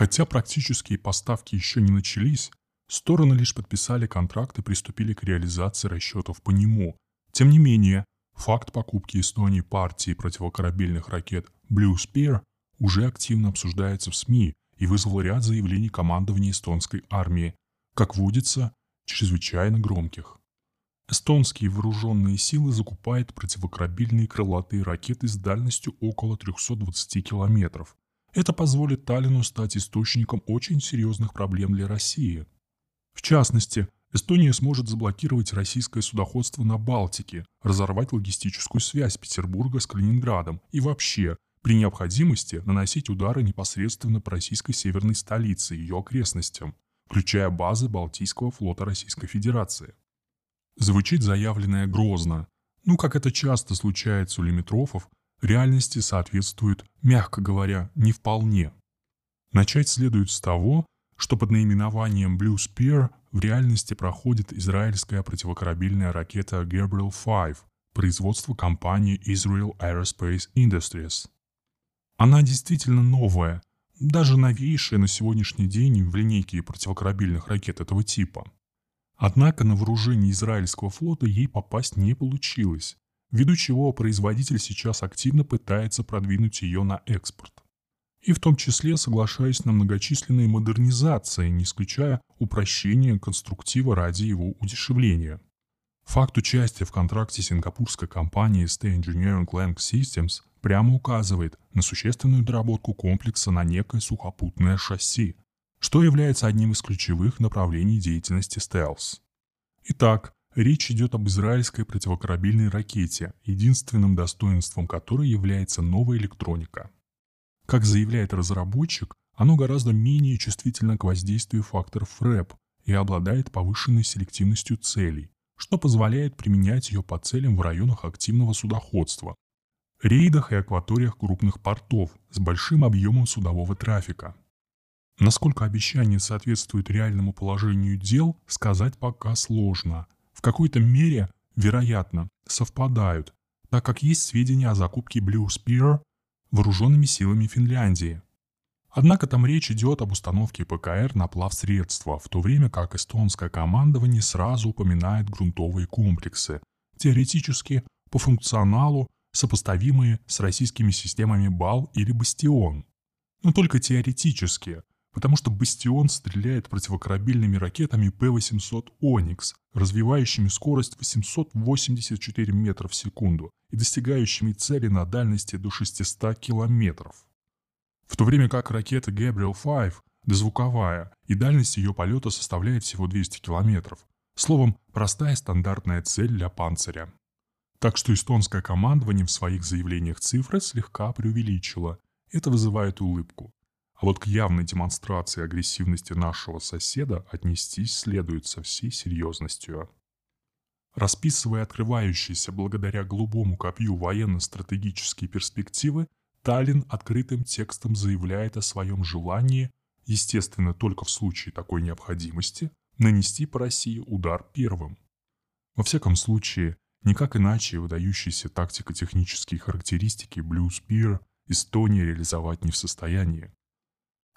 Хотя практические поставки еще не начались, стороны лишь подписали контракт и приступили к реализации расчетов по нему. Тем не менее, факт покупки Эстонии партии противокорабельных ракет Blue Spear уже активно обсуждается в СМИ и вызвал ряд заявлений командования эстонской армии, как водится, чрезвычайно громких. Эстонские вооруженные силы закупают противокорабельные крылатые ракеты с дальностью около 320 километров. Это позволит Таллину стать источником очень серьезных проблем для России. В частности, Эстония сможет заблокировать российское судоходство на Балтике, разорвать логистическую связь Петербурга с Калининградом и вообще, при необходимости, наносить удары непосредственно по российской северной столице и ее окрестностям, включая базы Балтийского флота Российской Федерации. Звучит заявленное грозно. Ну, как это часто случается у лимитрофов, реальности соответствует, мягко говоря, не вполне. Начать следует с того, что под наименованием Blue Spear в реальности проходит израильская противокорабельная ракета Gabriel 5 производства компании Israel Aerospace Industries. Она действительно новая, даже новейшая на сегодняшний день в линейке противокорабельных ракет этого типа. Однако на вооружение израильского флота ей попасть не получилось, ввиду чего производитель сейчас активно пытается продвинуть ее на экспорт. И в том числе соглашаясь на многочисленные модернизации, не исключая упрощения конструктива ради его удешевления. Факт участия в контракте сингапурской компании Stay Engineering Lang Systems прямо указывает на существенную доработку комплекса на некое сухопутное шасси, что является одним из ключевых направлений деятельности Стелс. Итак, речь идет об израильской противокорабельной ракете, единственным достоинством которой является новая электроника. Как заявляет разработчик, оно гораздо менее чувствительно к воздействию факторов РЭП и обладает повышенной селективностью целей, что позволяет применять ее по целям в районах активного судоходства, рейдах и акваториях крупных портов с большим объемом судового трафика, Насколько обещание соответствует реальному положению дел, сказать пока сложно. В какой-то мере, вероятно, совпадают, так как есть сведения о закупке Blue Spear вооруженными силами Финляндии. Однако там речь идет об установке ПКР на плавсредства, в то время как эстонское командование сразу упоминает грунтовые комплексы, теоретически по функционалу сопоставимые с российскими системами БАЛ или «Бастион». Но только теоретически, потому что «Бастион» стреляет противокорабельными ракетами П-800 «Оникс», развивающими скорость 884 метра в секунду и достигающими цели на дальности до 600 километров. В то время как ракета Gabriel 5 дозвуковая, и дальность ее полета составляет всего 200 километров. Словом, простая стандартная цель для панциря. Так что эстонское командование в своих заявлениях цифры слегка преувеличило. Это вызывает улыбку. А вот к явной демонстрации агрессивности нашего соседа отнестись следует со всей серьезностью. Расписывая открывающиеся благодаря голубому копью военно-стратегические перспективы, Таллин открытым текстом заявляет о своем желании, естественно, только в случае такой необходимости, нанести по России удар первым. Во всяком случае, никак иначе выдающиеся тактико-технические характеристики Blue Spear Эстония реализовать не в состоянии.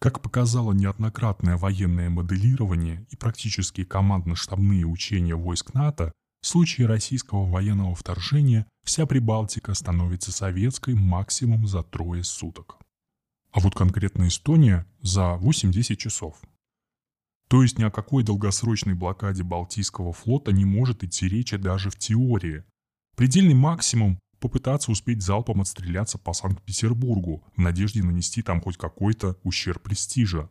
Как показало неоднократное военное моделирование и практические командно-штабные учения войск НАТО, в случае российского военного вторжения вся Прибалтика становится советской максимум за трое суток. А вот конкретно Эстония за 8-10 часов. То есть ни о какой долгосрочной блокаде Балтийского флота не может идти речи даже в теории. Предельный максимум попытаться успеть залпом отстреляться по Санкт-Петербургу в надежде нанести там хоть какой-то ущерб престижа.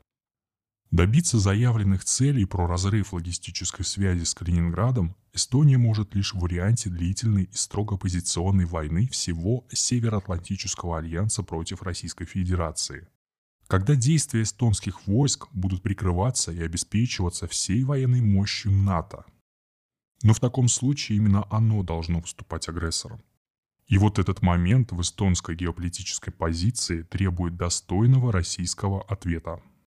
Добиться заявленных целей про разрыв логистической связи с Калининградом Эстония может лишь в варианте длительной и строго позиционной войны всего Североатлантического альянса против Российской Федерации. Когда действия эстонских войск будут прикрываться и обеспечиваться всей военной мощью НАТО. Но в таком случае именно оно должно выступать агрессором. И вот этот момент в эстонской геополитической позиции требует достойного российского ответа.